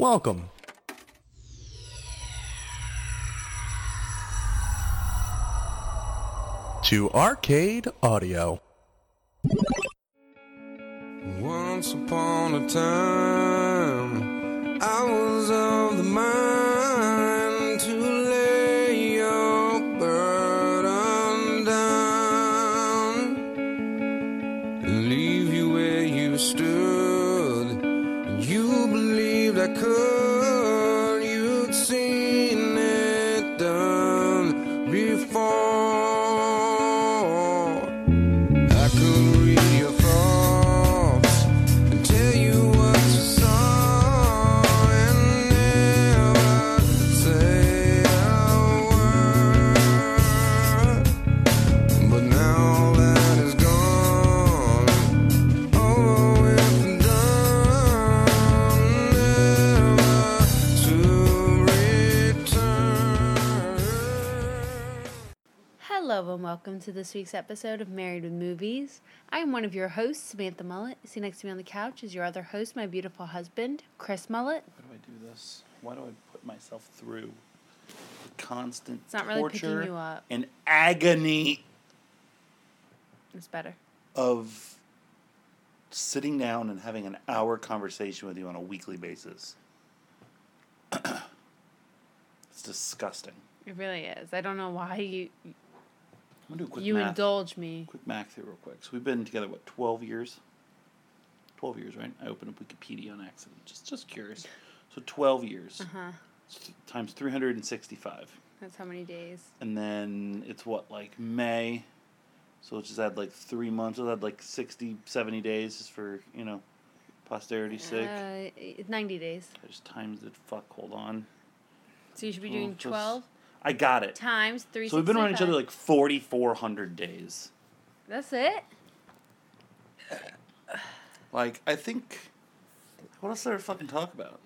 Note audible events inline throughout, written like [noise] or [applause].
Welcome. To Arcade Audio. Once upon a time, I was of the mind welcome to this week's episode of Married with Movies. I am one of your hosts, Samantha Mullet. Sitting next to me on the couch is your other host, my beautiful husband, Chris Mullet. Why do I do this? Why do I put myself through the constant It's not really picking torture you up. and agony It's better. of sitting down and having an hour conversation with you on a weekly basis? [clears throat] it's disgusting. It really is. I don't know why you I'm gonna do a quick you math. indulge me. quick math here, real quick. So we've been together what twelve years? Twelve years, right? I opened up Wikipedia on accident. Just, just curious. So twelve years Uh huh. times three hundred and sixty-five. That's how many days. and then it's what like May, so let's just add like three months. We'll add like 60, 70 days just for you know posterity's sake. Uh, 90 days. I just times it. Fuck, hold on. So you should be doing just- 12 I got it. times 3 So we've been around each other like forty four hundred days. That's it? [sighs] Like I think, what else did I fucking talk about?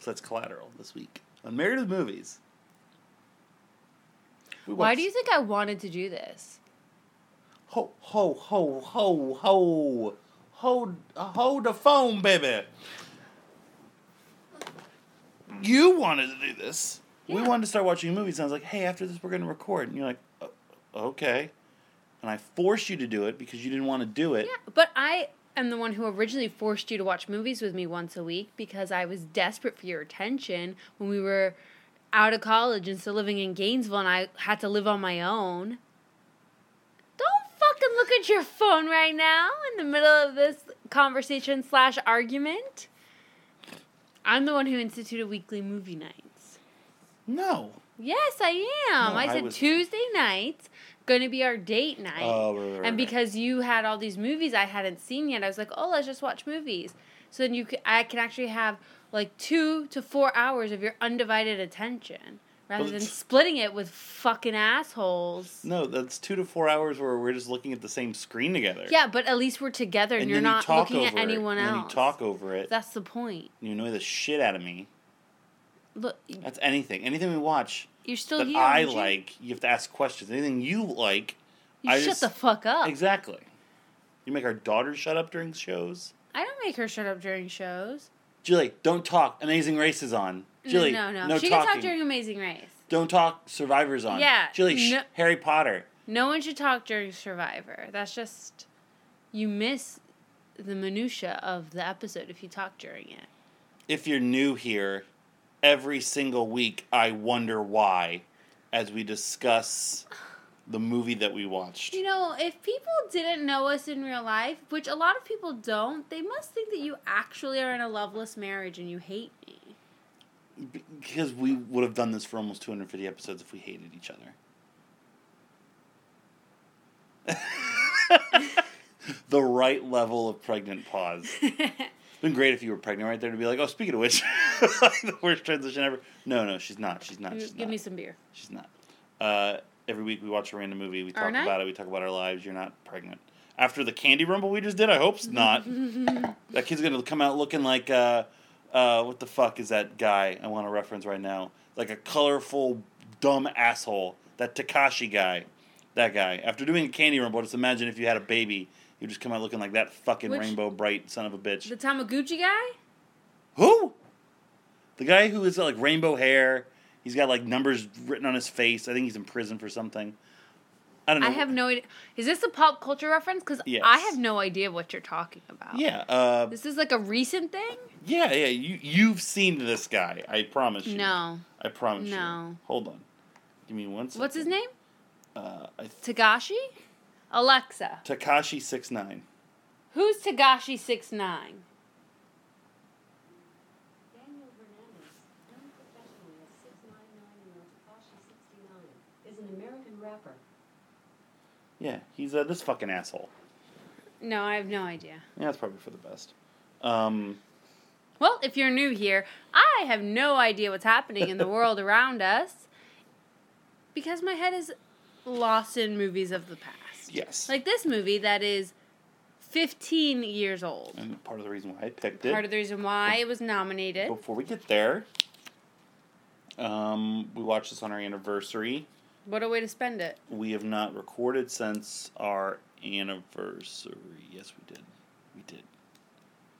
So that's collateral this week on Married with Movies. We Why watched- do you think I wanted to do this? Ho ho ho ho ho hold hold the phone, baby. You wanted to do this. We wanted to start watching movies. And I was like, "Hey, after this, we're going to record." And you're like, "Uh, "Okay." And I forced you to do it because you didn't want to do it. Yeah, but I am the one who originally forced you to watch movies with me once a week because I was desperate for your attention when we were out of college and still living in Gainesville and I had to live on my own. Don't fucking look at your phone right now in the middle of this conversation slash argument. I'm the one who instituted weekly movie nights. No. Yes, I am. No, I I said was- Tuesday nights going to be our date night. Oh, right, right, right, and because you had all these movies I hadn't seen yet, I was like, "Oh, let's just watch movies." So then you c I can actually have like 2 to 4 hours of your undivided attention rather Well, than splitting it with fucking assholes. No, that's two to four hours where we're just looking at the same screen together. Yeah, but at least we're together and, And you're you not talk looking at it, anyone and else. Then you talk over it. That's the point. you annoy the shit out of me. Look, That's anything. Anything we watch. you're still that here. I you? like, you have to ask questions. Anything you like, You I shut just- the fuck up. exactly. You make our daughter shut up during shows. I don't make her shut up during shows. Julie, don't talk. Amazing Race is on. Julie, no, no, no she talking. can talk during Amazing Race. Don't talk. Survivor's on. Yeah, Julie, shh, no- Harry Potter. No one should talk during Survivor. That's just you miss the minutia of the episode if you talk during it. If you're new here, every single week I wonder why, as we discuss the movie that we watched. You know, if people didn't know us in real life, which a lot of people don't, they must think that you actually are in a loveless marriage and you hate me. Because we would have done this for almost 250 episodes if we hated each other. [laughs] [laughs] the right level of pregnant pause. [laughs] It's been great if you were pregnant right there to be like, oh, speaking of which, [laughs] the worst transition ever. No, no, she's not. She's not. She's Give not. me some beer. She's not. Uh, every week we watch a random movie. We talk Aren't I? about it. We talk about our lives. You're not pregnant. After the candy rumble we just did, I hope it's not. [laughs] that kid's gonna come out looking like uh, uh, what the fuck is that guy I want to reference right now? Like a colorful, dumb asshole. That Tekashi guy. That guy. After doing a candy rumble, just imagine if you had a baby, you'd just come out looking like that fucking Which- rainbow bright son of a bitch. The Tamaguchi guy? Who? The guy who has like rainbow hair. He's got like numbers written on his face. I think he's in prison for something. I don't know. I have no idea. Is this a pop culture reference? Because Yes. I have no idea what you're talking about. Yeah. Uh, This is like a recent thing? yeah. Yeah. You you've seen this guy. I promise you. No. I promise you. No. Hold on. Give me one second. What's his name? Uh, th- Tagashi? Alexa. Tekashi six nine. Who's Tagashi six nine? Daniel Hernandez, known professionally as 699 Tekashi 69, is an American rapper. Yeah, he's uh, this fucking asshole. No, I have no idea. Yeah, that's probably for the best. Um, Well, if you're new here, I have no idea what's happening in the [laughs] world around us because my head is lost in movies of the past. Yes. Like this movie that is 15 years old. and part of the reason why I picked it. Part of the reason why it was nominated. Before we get there, um, we watched this on our anniversary. What a way to spend it. We have not recorded since our anniversary. Yes, we did. We did.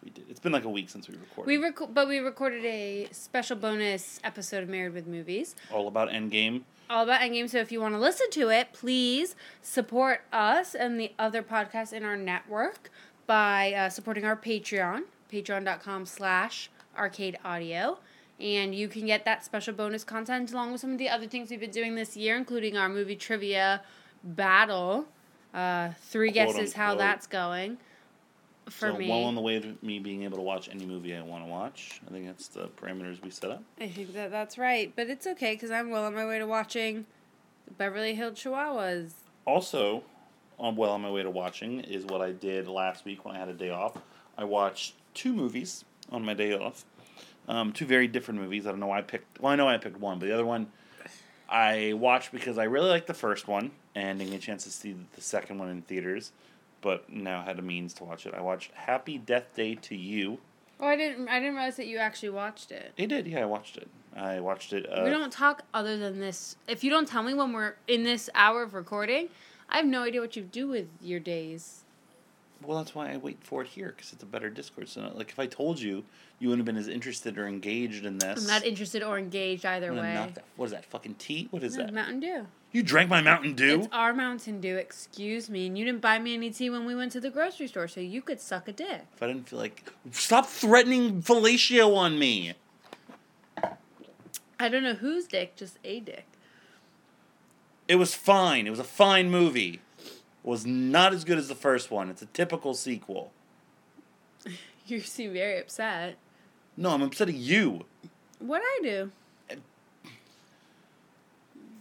We did. It's been like a week since we recorded. We rec- but we recorded a special bonus episode of Married with Movies. All about Endgame. All about Endgame. So if you want to listen to it, please support us and the other podcasts in our network by uh, supporting our Patreon, patreon.com slash arcade audio. And you can get that special bonus content along with some of the other things we've been doing this year, including our movie trivia battle. Uh, three Quote, guesses how that's going for so me. well on the way to me being able to watch any movie I want to watch. I think that's the parameters we set up. I think that that's right, but it's okay because I'm well on my way to watching Beverly Hills Chihuahuas. Also, on well on my way to watching is what I did last week when I had a day off. I watched two movies on my day off. Um, two very different movies. I don't know why I picked. Well, I know I picked one, but the other one I watched because I really liked the first one and didn't get a chance to see the second one in theaters, but now had a means to watch it. I watched Happy Death Day to You. Oh, I didn't. I didn't realize that you actually watched it. I did, yeah, I watched it. I watched it. Uh, we don't talk other than this. If you don't tell me when we're in this hour of recording, I have no idea what you do with your days. Well, that's why I wait for it here because it's a better Discord. So, like, if I told you, you wouldn't have been as interested or engaged in this. I'm not interested or engaged either way. that- What is that? Fucking tea? What is No, that? Mountain Dew. You drank my Mountain Dew? It's our Mountain Dew. Excuse me, and you didn't buy me any tea when we went to the grocery store, so you could suck a dick. if I didn't feel like, stop threatening fellatio on me. I don't know whose dick, just a dick. It was fine. It was a fine movie. It was not as good as the first one. It's a typical sequel. [laughs] You seem very upset. No, I'm upset at you. What I do? Do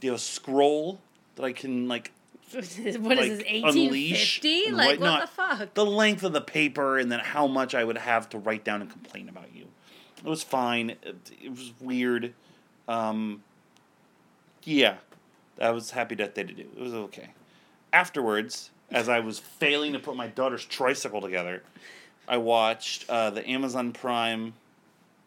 you have a scroll that I can like [laughs] what is like, this? Eighteen fifty? Like what not the fuck? The length of the paper and then how much I would have to write down and complain about you. It was fine. It, it was weird. Um, yeah, I was happy Death Day to do. It was okay. Afterwards, as I was failing to put my daughter's tricycle together, I watched uh, the Amazon Prime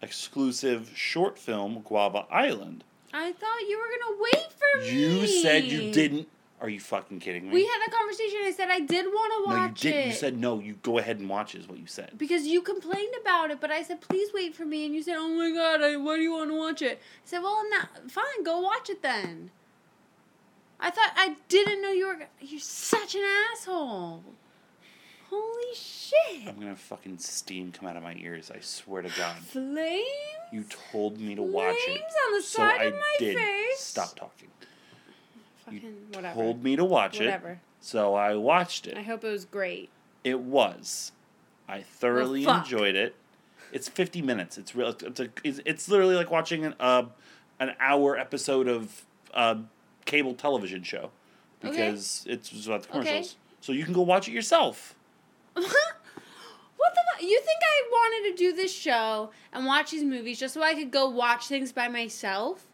exclusive short film Guava Island. I thought you were gonna wait for me. You said you didn't. Are you fucking kidding me? We had that conversation. I said I did want to no, you watch didn't. it. You said no. You go ahead and watch. Is what you said. because you complained about it, but I said please wait for me, and you said, "Oh my god, I, why do you want to watch it?" I said, "Well, not fine. Go watch it then." I thought I didn't know you were. You're such an asshole. Holy shit! I'm gonna have fucking steam come out of my ears. I swear to God. Flames. You told me to watch it. Flames on the so side I my did. face. Stop talking. Fucking whatever. Told me to watch it. Whatever. it. So I watched it. I hope it was great. It was. I thoroughly Well, enjoyed it. It's 50 minutes. It's real. It's, a, it's, it's literally like watching an uh, an hour episode of uh, cable television show Okay. because it's about the Okay. commercials. So you can go watch it yourself. [laughs] what the? You think I wanted to do this show and watch these movies just so I could go watch things by myself?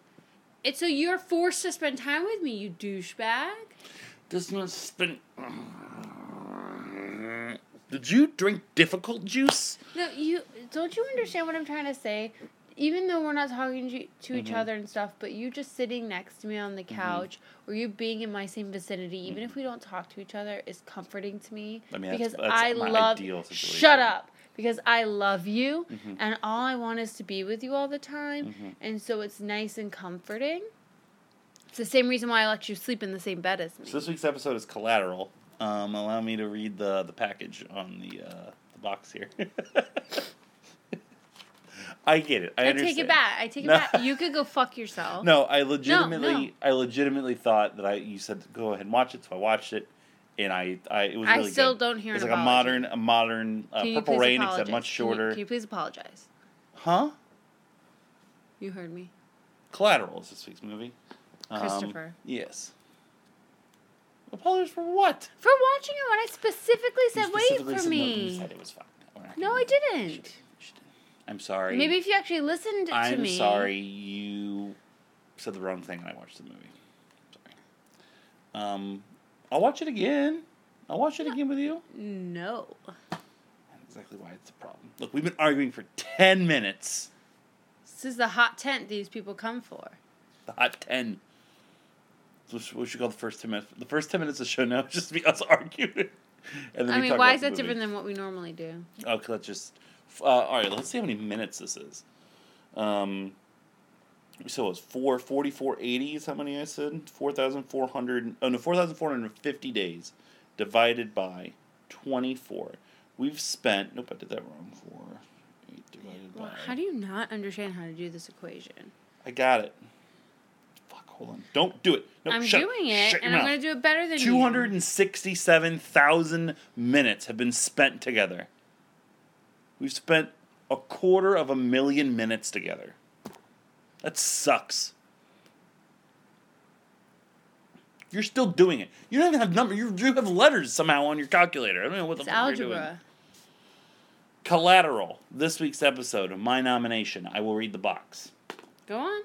It's so you're forced to spend time with me, you douchebag. Does not spend. Did you drink difficult juice? No, you don't you understand what I'm trying to say? Even though we're not talking to, to each Mhm. other and stuff, but you just sitting next to me on the couch or you being in my same vicinity, even if we don't talk to each other, is comforting to me I mean, because that's I my love. Shut up, because I love you Mhm. and all I want is to be with you all the time. Mhm. And so it's nice and comforting. It's the same reason why I let you sleep in the same bed as me. So this week's episode is collateral. Um, allow me to read the the package on the uh, the box here. [laughs] I get it. I, I, understand. take it back. I take it No. back. You could go fuck yourself. No, I legitimately, no. I legitimately thought that I. You said go ahead and watch it, so I watched it, and I, I it was I really still good. don't hear It's like a modern, a modern uh, Purple Rain, apologize? except much Can you- shorter. Can you, please apologize? Huh? You heard me. Collateral is this week's movie. Um, Christopher. Yes. Apologize for what? For watching it when I specifically said specifically wait for said no, you me. said it was fine. No, I didn't. You didn't. You didn't. I'm sorry. Maybe if you actually listened to me. I'm sorry you said the wrong thing and I watched the movie. Sorry. Um, I'll watch it again. I'll watch it again with you. No. That's exactly why it's a problem. Look, we've been arguing for ten minutes. This is the hot tent these people come for. The hot ten. What should- we call the first ten minutes? The first ten minutes of the show now is just [laughs] be us arguing. And then I we mean, why is that movie. different than what we normally do? Okay, let's just. Uh, all right, let's see how many minutes this is. Um, so it was four forty four eighty is how many I said four thousand four hundred oh no four thousand four hundred fifty days divided by twenty four. We've spent nope I did that wrong four eight divided Well, by how do you not understand how to do this equation? I got it. Fuck, hold on, don't do it. No, I'm doing it, shut and I'm going to do it better than you. Two hundred and sixty-seven thousand minutes have been spent together. We've spent a quarter of a million minutes together. That sucks. You're still doing it. You don't even have number. You you have letters somehow on your calculator. I don't know what the It's fuck you're doing. algebra. Collateral. This week's episode of my nomination. I will read the box. Go on.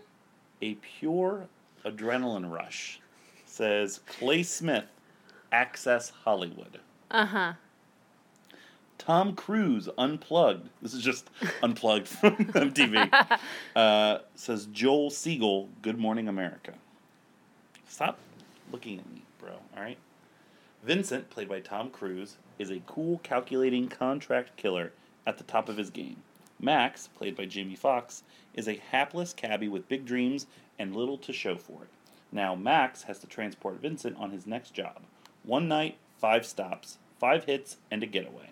A pure adrenaline rush. Says Clay Smith, Access Hollywood. Uh huh. Tom Cruise unplugged. This is just [laughs] unplugged from [laughs] MTV. [laughs] Uh, says Joel Siegel, Good Morning America. Stop looking at me, bro. All right. Vincent, played by Tom Cruise, is a cool, calculating contract killer at the top of his game. Max, played by Jamie Foxx, is a hapless cabbie with big dreams and little to show for it. Now, Max has to transport Vincent on his next job. One night, five stops, five hits, and a getaway.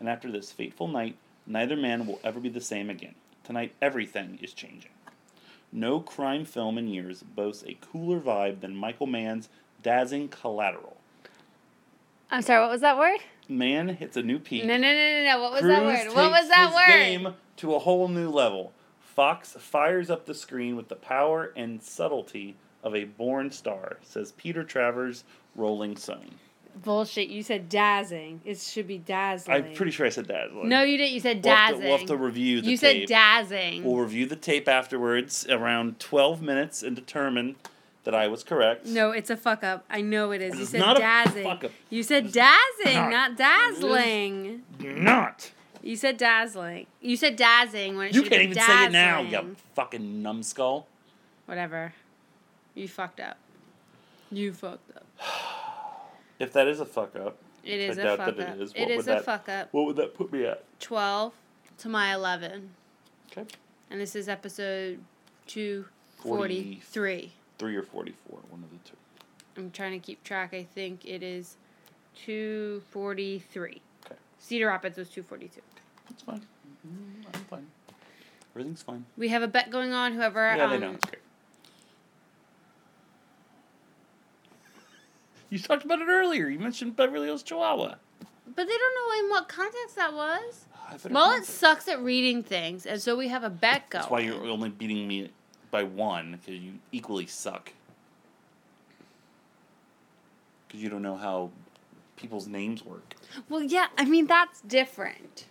And after this fateful night, neither man will ever be the same again. Tonight, everything is changing. No crime film in years boasts a cooler vibe than Michael Mann's dazzling Collateral. I'm sorry. What was that word? Mann hits a new peak. No, no, no, no, no. What was Cruise that word? What was that word? game to a whole new level. Foxx fires up the screen with the power and subtlety of a born star, says Peter Travers, Rolling Stone. Bullshit. You said dazzling. It should be dazzling. I'm pretty sure I said dazzling. No, you didn't. You said We'll have to- dazzling. we'll have to review the You tape. said dazzling. We'll review the tape afterwards, around 12 minutes, and determine that I was correct. No, it's a fuck up. I know it is. This You is said not a dazzling. fuck up. You said dazzling, not. not dazzling. Not. You said dazzling. You said dazzling when it You can't even dazzling. say it now, you fucking numbskull. Whatever. You fucked up. You fucked up. [sighs] [sighs] [sighs] If that is a fuck up, It is I a doubt fuck that up. it is. It What is a that- fuck up. what would that put me at? 12 to my 11. Okay. And this is episode 243. Three or 44, one of the two. I'm trying to keep track. I think it is 243. Okay. Cedar Rapids was 242. That's fine. Mm, I'm fine. Everything's fine. We have a bet going on. Whoever. Yeah, um, they know. It's great. You talked about it earlier. You mentioned Beverly Hills Chihuahua. But they don't know in what context that was. Mullet not- sucks at reading things, and so we have a bet going. That's why you're only beating me by one, because you equally suck. Because you don't know how people's names work. Well, yeah, I mean that's different.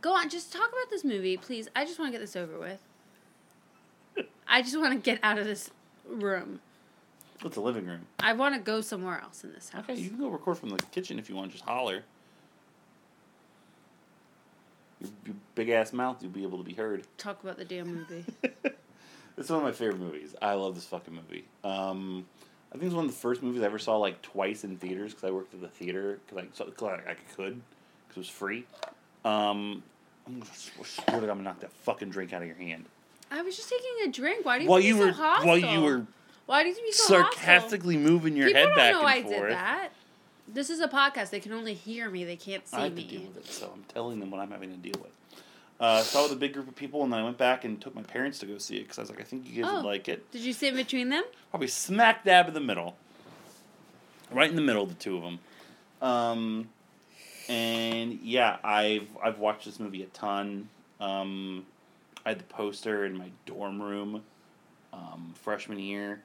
Go on, just talk about this movie, please. I just want to get this over with. I just want to get out of this room. It's a living room. I want to go somewhere else in this house. Okay, you can go record from the kitchen if you want. Just holler. Your, your big ass mouth, you'll be able to be heard. Talk about the damn movie. [laughs] It's one of my favorite movies. I love this fucking movie. Um, I think it's one of the first movies I ever saw like twice in theaters because I worked at the theater because I, so, 'cause I, I could because it was free. Um, I'm gonna swear to God, I'm gonna knock that fucking drink out of your hand. I was just taking a drink. Why do you While you so were hostile? while you were Why did you be so hostile? sarcastically moving your People head don't know I forth. did that. This is a podcast. They can only hear me. They can't see I have me. to deal with it, so I'm telling them what I'm having to deal with. Uh, saw it with a big group of people, and then I went back and took my parents to go see it because I was like, I think you guys Oh. would like it. Did you sit in between them? Probably smack dab in the middle, right in the middle of the two of them. Um, and yeah, I've I've watched this movie a ton. Um, I had the poster in my dorm room um, freshman year.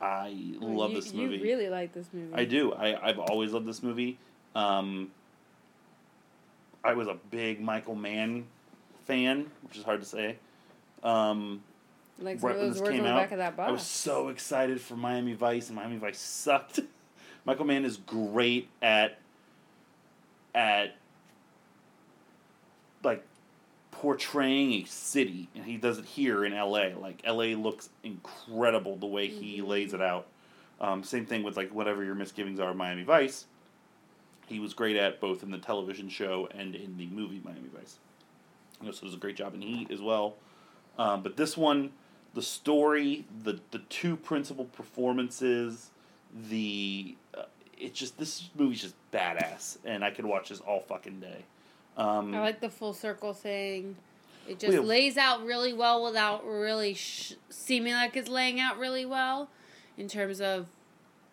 I love Oh, you, this movie. You really like this movie. I do. I, I've always loved this movie. Um, I was a big Michael Mann fan, which is hard to say. Um, Like right when this came out, back of that box. I was so excited for Miami Vice, and Miami Vice sucked. [laughs] Michael Mann is great at at like portraying a city, and he does it here in L.A. Like L.A. looks incredible the way he Mm-hmm. lays it out. Um, same thing with like whatever your misgivings are, Miami Vice. He was great at both in the television show and in the movie Miami Vice. He also does a great job in Heat as well. Um, but this one, the story, the the two principal performances, the uh, it's just this movie's just badass, and I could watch this all fucking day. Um, I like the full circle thing. It just yeah. lays out really well without really sh- seeming like it's laying out really well. In terms of,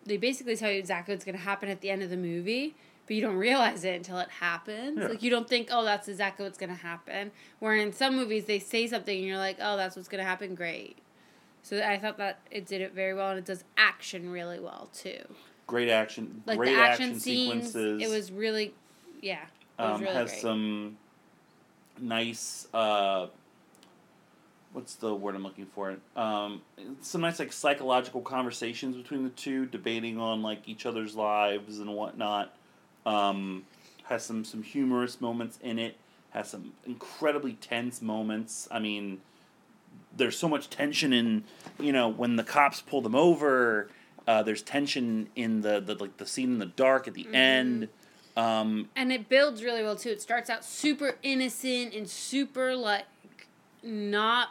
they basically tell you exactly what's going to happen at the end of the movie, but you don't realize it until it happens. Yeah. Like you don't think, oh, that's exactly what's going to happen. Where in some movies they say something and you're like, oh, that's what's going to happen. Great. So I thought that it did it very well, and it does action really well too. great action, Like great the action, action, scenes, sequences. it was really, yeah, um, really has great. some nice uh, what's the word I'm looking for? Um, some nice like psychological conversations between the two, debating on like each other's lives and whatnot. Um, has some some humorous moments in it. Has some incredibly tense moments. I mean, there's so much tension in you know when the cops pull them over. Uh, there's tension in the, the like the scene in the dark at the end. Um, and it builds really well too. It starts out super innocent and super like not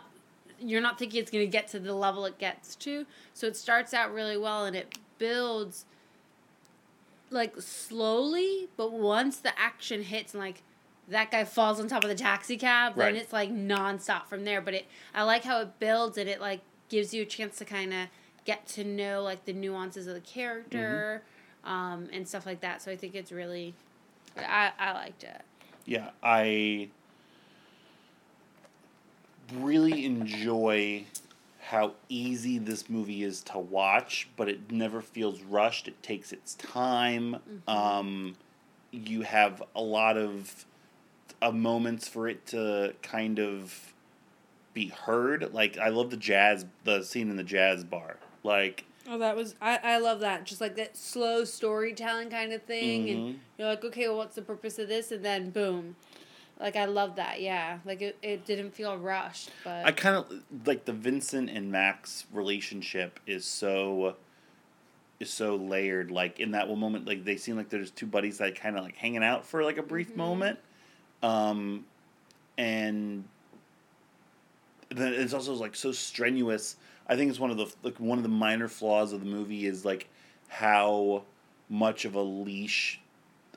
you're not thinking it's going to get to the level it gets to. So it starts out really well and it builds like slowly, but once the action hits and like that guy falls on top of the taxi cab, then it's like nonstop from there. But it I like how it builds and it like gives you a chance to kind of get to know like the nuances of the character um, and stuff like that. So I think it's really I, I liked it. yeah, I really enjoy how easy this movie is to watch, but it never feels rushed. It takes its time. Um, you have a lot of uh, moments for it to kind of be heard. Like I love the jazz, the scene in the jazz bar. Like Oh, that was I, I love that. Just like that slow storytelling kind of thing, Mhm. and you're like, okay, well, what's the purpose of this? And then boom, like I love that. Yeah, like it, it didn't feel rushed, but I kind of like the Vincent and Max relationship is so is so layered. Like in that one moment, like they seem like there's two buddies that kind of like hanging out for like a brief Mhm. moment, um, and then it's also like so strenuous. I think it's one of the like one of the minor flaws of the movie is like how much of a leash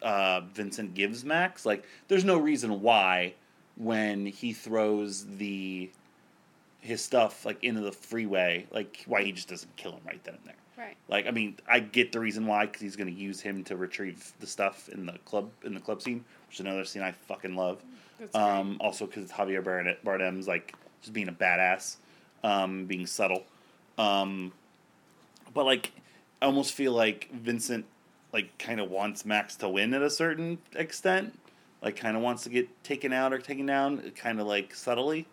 uh, Vincent gives Max. Like, there's no reason why when he throws the his stuff like into the freeway, like why he just doesn't kill him right then and there. right. Like, I mean, I get the reason why because he's going to use him to retrieve the stuff in the club in the club scene, which is another scene I fucking love. That's Um, also because Javier Bardem, Bardem's like just being a badass, um, being subtle. Um, but like, I almost feel like Vincent like kind of wants Max to win at a certain extent. Like, kind of wants to get taken out or taken down, kind of like subtly.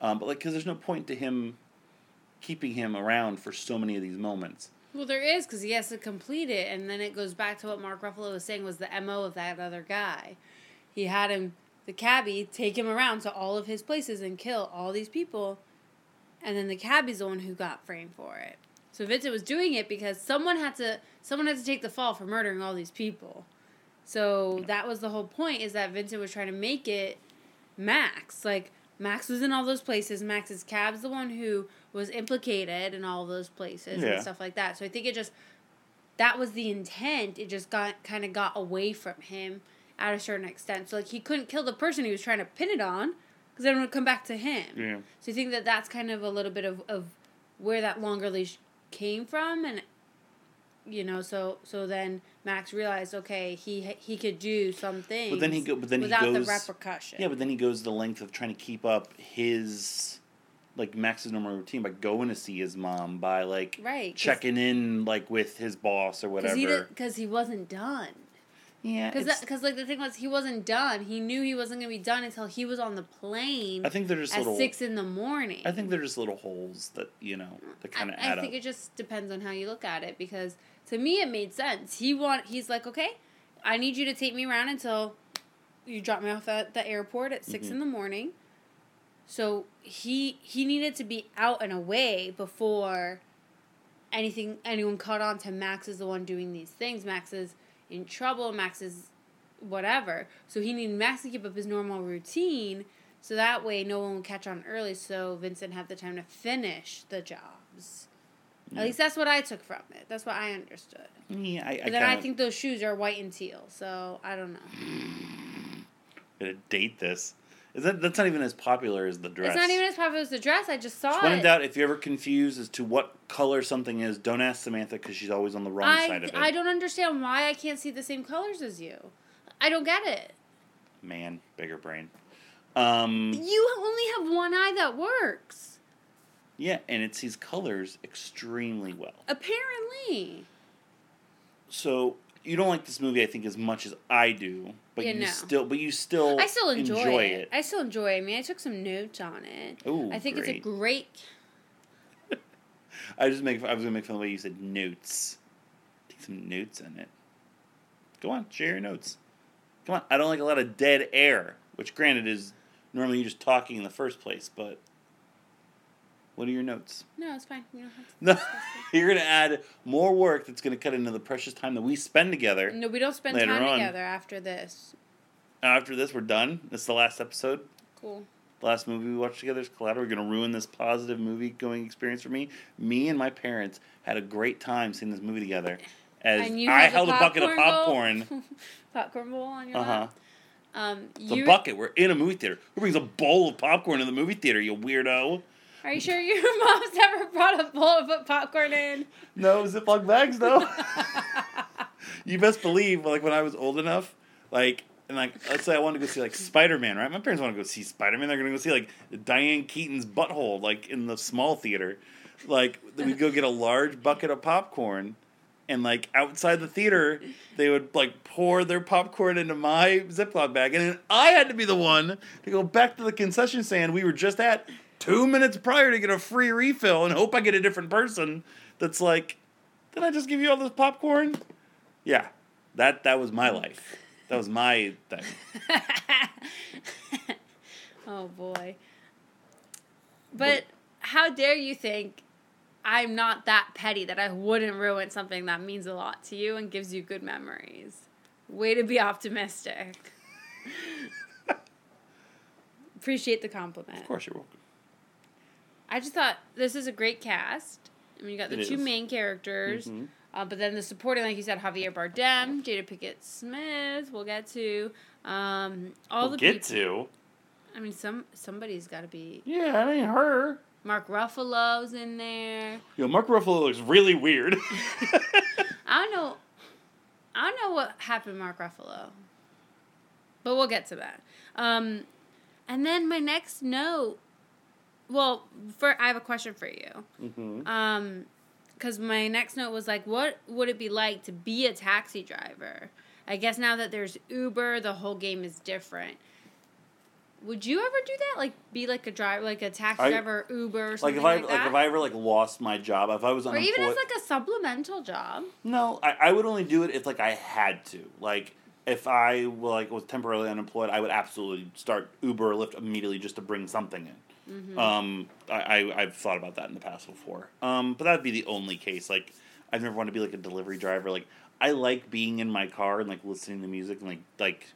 Um, but like, because there's no point to him keeping him around for so many of these moments. Well, there is because he has to complete it, and then it goes back to what Mark Ruffalo was saying was the mo of that other guy. He had him, the cabbie, take him around to all of his places and kill all these people, and then the cabbie's the one who got framed for it. So Vincent was doing it because someone had to someone had to take the fall for murdering all these people. So that was the whole point is that Vincent was trying to make it Max. Like Max was in all those places. Max's cab's the one who was implicated in all those places Yeah. and stuff like that. So I think it just that was the intent. It just got kind of got away from him at a certain extent. So like he couldn't kill the person he was trying to pin it on because then it would come back to him. Yeah. So you think that that's kind of a little bit of, of where that longer leash came from, and you know, so so then Max realized, okay, he he could do something. But then he go. But then without he goes. the repercussion. Yeah, but then he goes the length of trying to keep up his, like Max's normal routine by going to see his mom, by like right, checking in like with his boss or because he whatever. because he wasn't done. Yeah, Because because like the thing was he wasn't done. He knew he wasn't gonna be done until he was on the plane I think they're just at little. six in the morning. I think they're just little holes that you know that kind of add I think up. it just depends on how you look at it because to me it made sense. He want he's like, okay, I need you to take me around until you drop me off at the airport at 6 Mhm. in the morning. So he he needed to be out and away before anything anyone caught on to Max is the one doing these things. Max is in trouble. Max is whatever. So he needed Max to keep up his normal routine. So that way, no one would catch on early. So Vincent had the time to finish the jobs. Yeah. At least that's what I took from it. That's what I understood. yeah, I, I then I think those shoes are white and teal. So I don't know. I'm Gonna date this. Is that that's not even as popular as the dress? It's not even as popular as the dress. I just saw When it. in doubt, if you're ever confused as to what color something is, don't ask Samantha because she's always on the wrong I side of it. I don't understand why I can't see the same colors as you. I don't get it. Man, bigger brain. Um, You only have one eye that works. yeah, and it sees colors extremely well. Apparently. So you don't like this movie, I think, as much as I do, but Yeah, you no. still, but you still, I still enjoy, it. it. I still enjoy it. I mean, I took some notes on it. Ooh, I think it's a great. great. [laughs] I just make. I was gonna make fun of the way you said notes. Take some notes in it. Go on, share your notes. Come on. I don't like a lot of dead air, which granted is normally you're just talking in the first place, but what are your notes? No, it's fine. You don't have to. No, [laughs] you're gonna add more work that's gonna cut into the precious time that we spend together. No, we don't spend time on. together after this. After this, we're done. This is the last episode. Cool. The last movie we watched together is Collateral. We're gonna ruin this positive movie going experience for me. Me and my parents had a great time seeing this movie together. As And you I held a bucket of popcorn [laughs] popcorn. Bowl on your Uh huh. lap. Um, It's a bucket. We're in a movie theater. Who brings a bowl of popcorn to the movie theater? You weirdo. Are you sure your [laughs] mom's never brought a bowl to put popcorn in? No Ziploc bags though. [laughs] [laughs] you best believe, like when I was old enough, like and like let's say I wanted to go see like Spider Man, right? My parents want to go see Spider Man. They're gonna go see like Diane Keaton's butthole, like in the small theater. Like we'd go get a large bucket of popcorn, and like outside the theater, they would like pour their popcorn into my Ziploc bag, and then I had to be the one to go back to the concession stand we were just at two minutes prior to get a free refill and hope I get a different person that's like, did I just give you all this popcorn? Yeah, that that was my life. That was my thing. [laughs] oh boy. But how dare you think I'm not that petty that I wouldn't ruin something that means a lot to you and gives you good memories? Way to be optimistic. [laughs] Appreciate the compliment. Of course, you're welcome. I just thought this is a great cast. I mean, you got the It two is. main characters, Mhm. uh, but then the supporting, like you said, Javier Bardem, Jada Pinkett Smith. We'll get to um, all We'll the get people. to. I mean, some somebody's got to be. Yeah, it ain't her. Mark Ruffalo's in there. Yo, Mark Ruffalo looks really weird. [laughs] I don't know. I don't know what happened, Mark Ruffalo. But we'll get to that. Um, and then my next note. Well, for I have a question for you. hmm Um, because my next note was like, what would it be like to be a taxi driver? I guess now that there's Uber, the whole game is different. Would you ever do that? Like, be like a driver, like a taxi I- driver, Uber, or Like if I like, that? if I ever like lost my job, if I was or even as like a supplemental job. No, I, I would only do it if like I had to. Like if I like was temporarily unemployed, I would absolutely start Uber or Lyft immediately just to bring something in. Mm-hmm. Um, I, I I've thought about that in the past before. Um, but that'd be the only case. Like, I've never wanted to be like a delivery driver. Like, I like being in my car and like listening to music and like like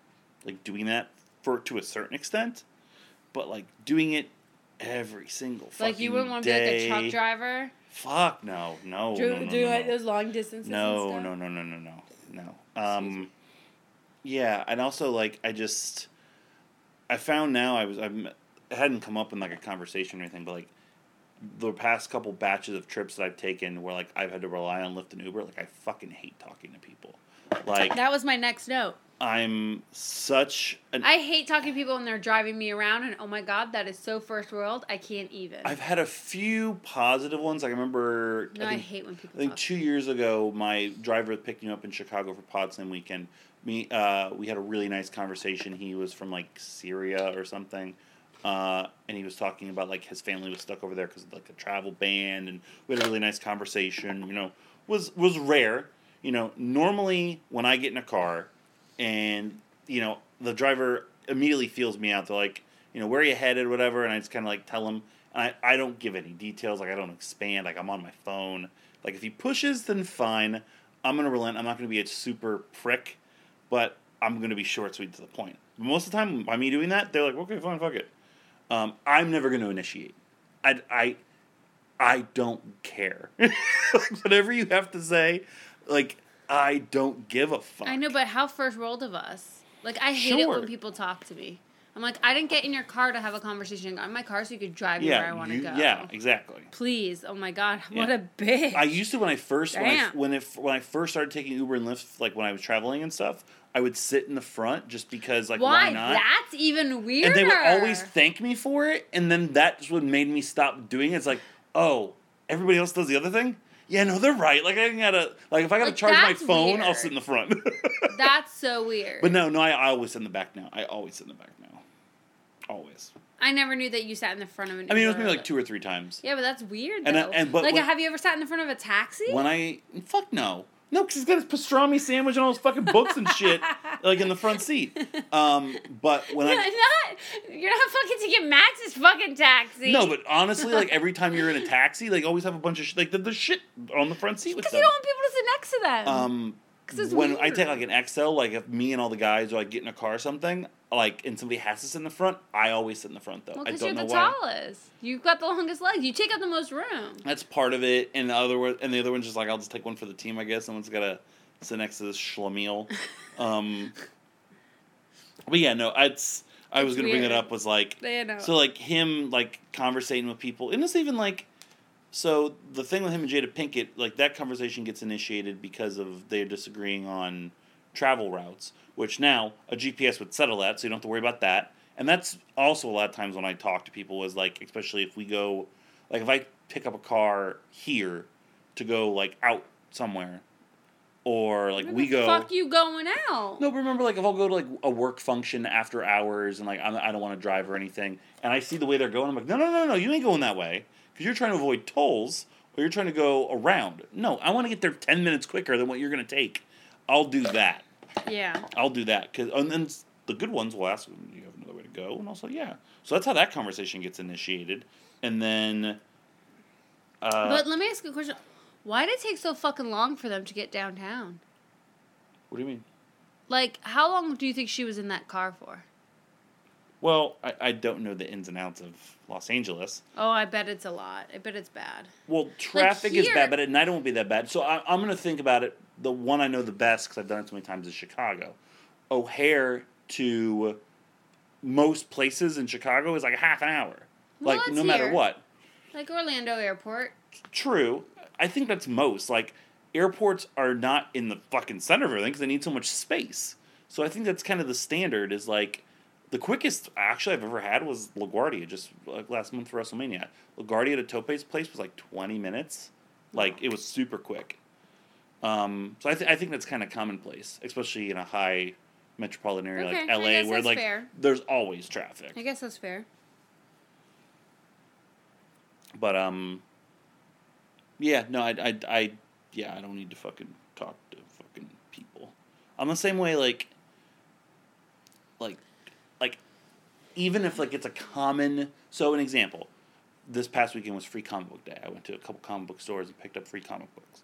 like doing that for to a certain extent. But like doing it every single Like you wouldn't want to be like a truck driver. Fuck no, no, Do, no, no, do no, like no. those long distances. and No, no, no, no, no, no, no. Um, yeah, and also like I just, I found now I was I'm, it hadn't come up in like a conversation or anything, but like the past couple batches of trips that I've taken where like I've had to rely on Lyft and Uber, like I fucking hate talking to people. Like That was my next note. I'm such an I hate talking to people when they're driving me around, and oh my god, that is so first world. I can't even. I've had a few positive ones. Like I remember. no, I, think, hate when people I think two years ago, my driver picked me up in Chicago for Podslam weekend. Me, uh, we had a really nice conversation. He was from like Syria or something, uh, and he was talking about like his family was stuck over there because of like a travel ban, and we had a really nice conversation. You know, was was rare. You know, normally when I get in a car, and you know the driver immediately feels me out. They're like, you know, where are you headed, whatever, and I just kind of like tell. And I, I don't give any details. Like I don't expand. Like I'm on my phone. Like if he pushes, then fine. I'm gonna relent. I'm not gonna be a super prick, but I'm gonna be short, sweet, to the point. Most of the time, by me doing that, they're like, okay, fine, fuck it. Um, I'm never gonna initiate. I I I don't care. [laughs] like, whatever you have to say, like I don't give a fuck. I know, but how first world of us? Like I hate it when people talk to me. I'm like, I didn't get in your car to have a conversation. I'm in my car so you could drive me where I want to go. yeah, exactly. Please. Oh my god, what a bitch. I used to when I first when I, when it, when I first started taking Uber and Lyft, like when I was traveling and stuff, I would sit in the front just because like why, Why? not? That's even weirder. and they would always thank me for it, and then that's what made me stop doing it. It's like, oh, everybody else does the other thing. Yeah, no, they're right. Like I gotta like if I gotta Like, charge my phone, I'll sit in the front. [laughs] That's so weird. but no, no, I, I always sit in the back now. I always sit in the back now. Always. I never knew that you sat in the front of an I mean, it was maybe like two or three times. Yeah, but that's weird though. And I- and- but like, when- have you ever sat in the front of a taxi? When I fuck no, no, because he's got his pastrami sandwich and all his fucking books and shit, [laughs] like in the front seat. Um, but when I not. You're not fucking taking Max's fucking taxi. no, but honestly, like every time you're in a taxi, like always have a bunch of sh- like the, the shit on the front seat with because you don't want people to sit next to them. Um, when I take like an XL, like if me and all the guys are like get in a car or something, like and somebody has to sit in the front, I always sit in the front though. well, I because don't you're know the why. tallest. You've got the longest legs. You take up the most room. That's part of it, and the other one, and the other one's just like I'll just take one for the team. I guess someone's gotta sit next to this schlemiel. [laughs] um, but yeah, no, it's. I was It's gonna bring it up was like so like him like conversating with people, and it's even like so the thing with him and Jada Pinkett, like that conversation gets initiated because of they're disagreeing on travel routes, which now a GPS would settle that, so you don't have to worry about that. And that's also a lot of times when I talk to people is like, especially if we go, like if I pick up a car here to go like out somewhere, or like Where we go. Fuck you going out? No, but remember, like if I'll go to like a work function after hours and like I'm, I don't want to drive or anything, and I see the way they're going, I'm like, no, no, no, no, you ain't going that way because you're trying to avoid tolls or you're trying to go around. No, I want to get there ten minutes quicker than what you're gonna take. I'll do that. Yeah. I'll do that because and then the good ones will ask, "Do you have another way to go?" And also, yeah. So that's how that conversation gets initiated, and then. Uh, but let me ask you a question. Why did it take so fucking long for them to get downtown? what do you mean? Like, how long do you think she was in that car for? Well, I, I don't know the ins and outs of Los Angeles. Oh, I bet it's a lot. I bet it's bad. Well, traffic is here- bad, but at night it won't be that bad. So I, I'm going to think about it. The one I know the best because I've done it so many times is Chicago. O'Hare to most places in Chicago is like a half an hour. Well, like no matter here. what. Like Orlando Airport. True. I think that's most. Like airports are not in the fucking center of everything because they need so much space. So I think that's kind of the standard. Is like the quickest actually I've ever had was LaGuardia just like last month for WrestleMania. LaGuardia to Tope's place was like 20 minutes. Like it was super quick. Um, so I, th- I think that's kind of commonplace, especially in a high metropolitan area Okay, like LA, where like fair. there's always traffic. I guess that's fair. But um, yeah, no, I, I, I, yeah, I don't need to fucking talk to fucking people. I'm the same way. Like like even if like it's a common so an example this past weekend was free comic book day i went to a couple comic book stores and picked up free comic books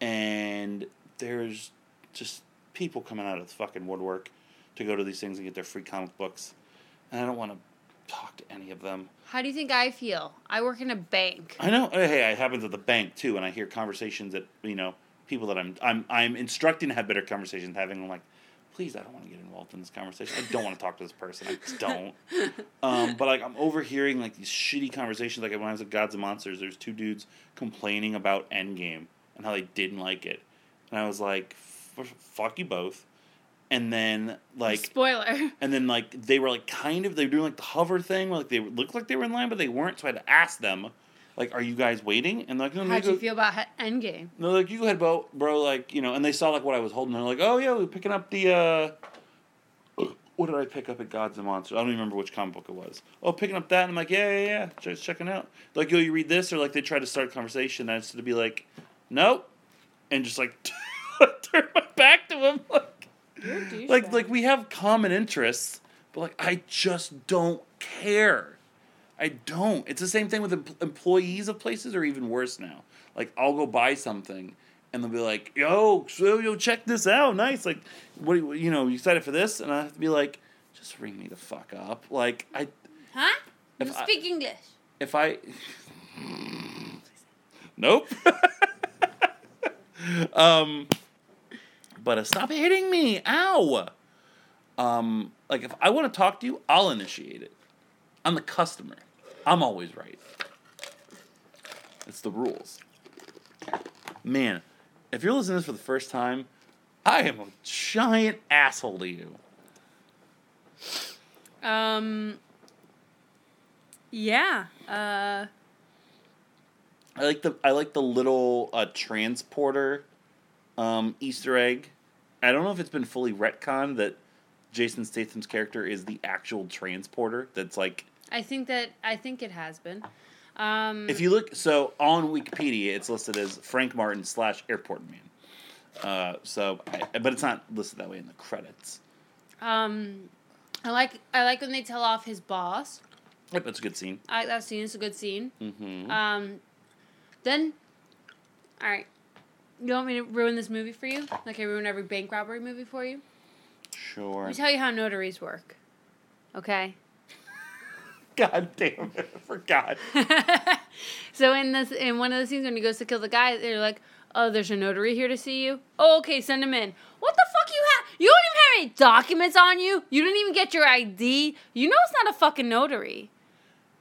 and there's just people coming out of the fucking woodwork to go to these things and get their free comic books and i don't want to talk to any of them How do you think I feel? I work in a bank. I know. Hey, it happens at the bank too, and I hear conversations that you know people that I'm I'm I'm instructing to have better conversations. Having I'm like, please, I don't want to get involved in this conversation. I don't want to talk to this person. I just don't. um, but like I'm overhearing like these shitty conversations. Like when I was at Gods and Monsters, there's two dudes complaining about Endgame and how they didn't like it, and I was like, fuck you both. And then like Spoiler. [laughs] and then like they were like kind of they were doing like the hover thing where like they looked like they were in line but they weren't so I had to ask them like are you guys waiting? And like no, no, How'd go, you feel about Endgame? no like you go ahead bro bro like you know and they saw like what I was holding they're like oh yeah we're picking up the uh [clears throat] what did I pick up at Gods and Monsters? I don't even remember which comic book it was. Oh picking up that and I'm like yeah yeah yeah just checking out. Like yo you read this? Or like they try to start a conversation and I just to be like nope and just like [laughs] turn my back to him like You're a douchebag. like like we have common interests but like i just don't care i don't. It's the same thing with em- employees of places or even worse now. Like i'll go buy something and they'll be like yo so yo check this out. Nice. Like what you, you know you excited for this and i have to be like just ring me the fuck up. Like i Huh? If You I- speak English. if i nope. [laughs] Um but uh, stop hitting me. Ow. Um like if i want to talk to you i'll initiate it. I'm the customer i'm always right it's the rules man if you're listening to this for the first time i am a giant asshole to you Um. Yeah. Uh. I like the I like the little uh, transporter um, Easter egg. I don't know if it's been fully retconned that Jason Statham's character is the actual transporter. That's like I think that I think it has been. Um. if you look so on Wikipedia, it's listed as Frank Martin slash Airport Man. Uh, so, I, but it's not listed that way in the credits. Um. I like I like when they tell off his boss. Yep, that's a good scene. I like that scene. It's a good scene. Mm-hmm. Um. Then. All right. You want me to ruin this movie for you? Like I ruin every bank robbery movie for you? sure. Let me tell you how notaries work. Okay. God damn it! I forgot. [laughs] so in this in one of the scenes when he goes to kill the guy, they're like, "Oh, there's a notary here to see you." Oh, okay, send him in. What the fuck you have? You don't even have any documents on you. You didn't even get your ID. You know it's not a fucking notary.